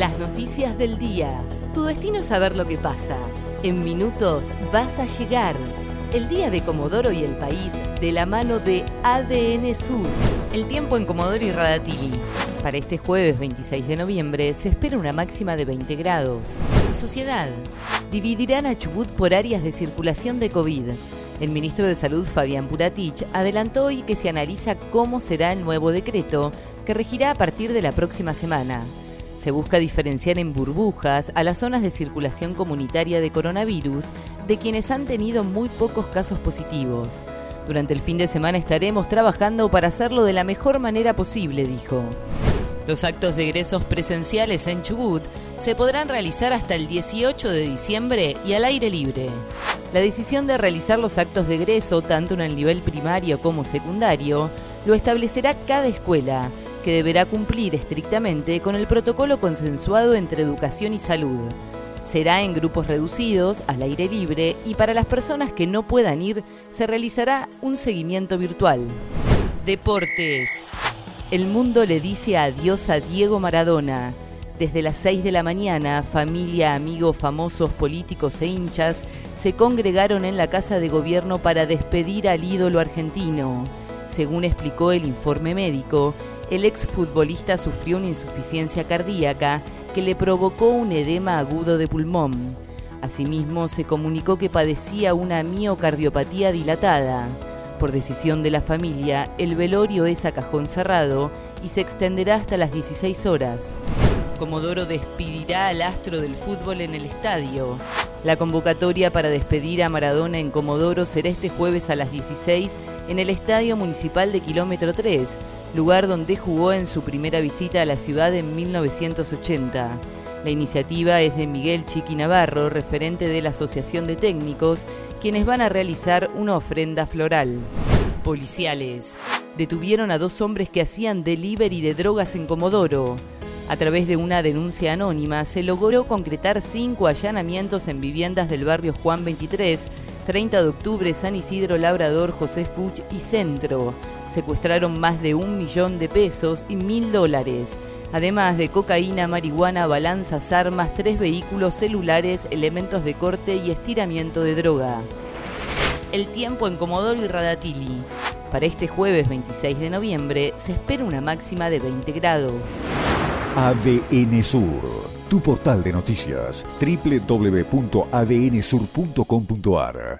Las noticias del día. Tu destino es saber lo que pasa. En minutos vas a llegar. El día de Comodoro y el país de la mano de ADN Sur. El tiempo en Comodoro y Radatili. Para este jueves 26 de noviembre se espera una máxima de 20 grados. Sociedad. Dividirán a Chubut por áreas de circulación de COVID. El ministro de Salud, Fabián Puratich, adelantó hoy que se analiza cómo será el nuevo decreto que regirá a partir de la próxima semana. Se busca diferenciar en burbujas a las zonas de circulación comunitaria de coronavirus de quienes han tenido muy pocos casos positivos. Durante el fin de semana estaremos trabajando para hacerlo de la mejor manera posible, dijo. Los actos de egresos presenciales en Chubut se podrán realizar hasta el 18 de diciembre y al aire libre. La decisión de realizar los actos de egreso, tanto en el nivel primario como secundario, lo establecerá cada escuela, que deberá cumplir estrictamente con el protocolo consensuado entre educación y salud. Será en grupos reducidos, al aire libre, y para las personas que no puedan ir, se realizará un seguimiento virtual. Deportes. El mundo le dice adiós a Diego Maradona. Desde las 6 de la mañana, familia, amigos, famosos, políticos e hinchas se congregaron en la Casa de Gobierno para despedir al ídolo argentino. Según explicó el informe médico, el exfutbolista sufrió una insuficiencia cardíaca que le provocó un edema agudo de pulmón. Asimismo, se comunicó que padecía una miocardiopatía dilatada. Por decisión de la familia, el velorio es a cajón cerrado y se extenderá hasta las 16 horas. Comodoro despedirá al astro del fútbol en el estadio. La convocatoria para despedir a Maradona en Comodoro será este jueves a las 16 en el Estadio Municipal de Kilómetro 3, lugar donde jugó en su primera visita a la ciudad en 1980. La iniciativa es de Miguel Chiqui Navarro, referente de la Asociación de Técnicos, quienes van a realizar una ofrenda floral. Policiales. Detuvieron a dos hombres que hacían delivery de drogas en Comodoro. A través de una denuncia anónima se logró concretar cinco allanamientos en viviendas del barrio Juan 23, 30 de octubre, San Isidro Labrador, José Fuch y Centro. Secuestraron más de un millón de pesos y mil dólares. Además de cocaína, marihuana, balanzas, armas, tres vehículos, celulares, elementos de corte y estiramiento de droga. El tiempo en Comodoro y Radatili. Para este jueves 26 de noviembre se espera una máxima de 20 grados. ADN Sur, tu portal de noticias, www.adnsur.com.ar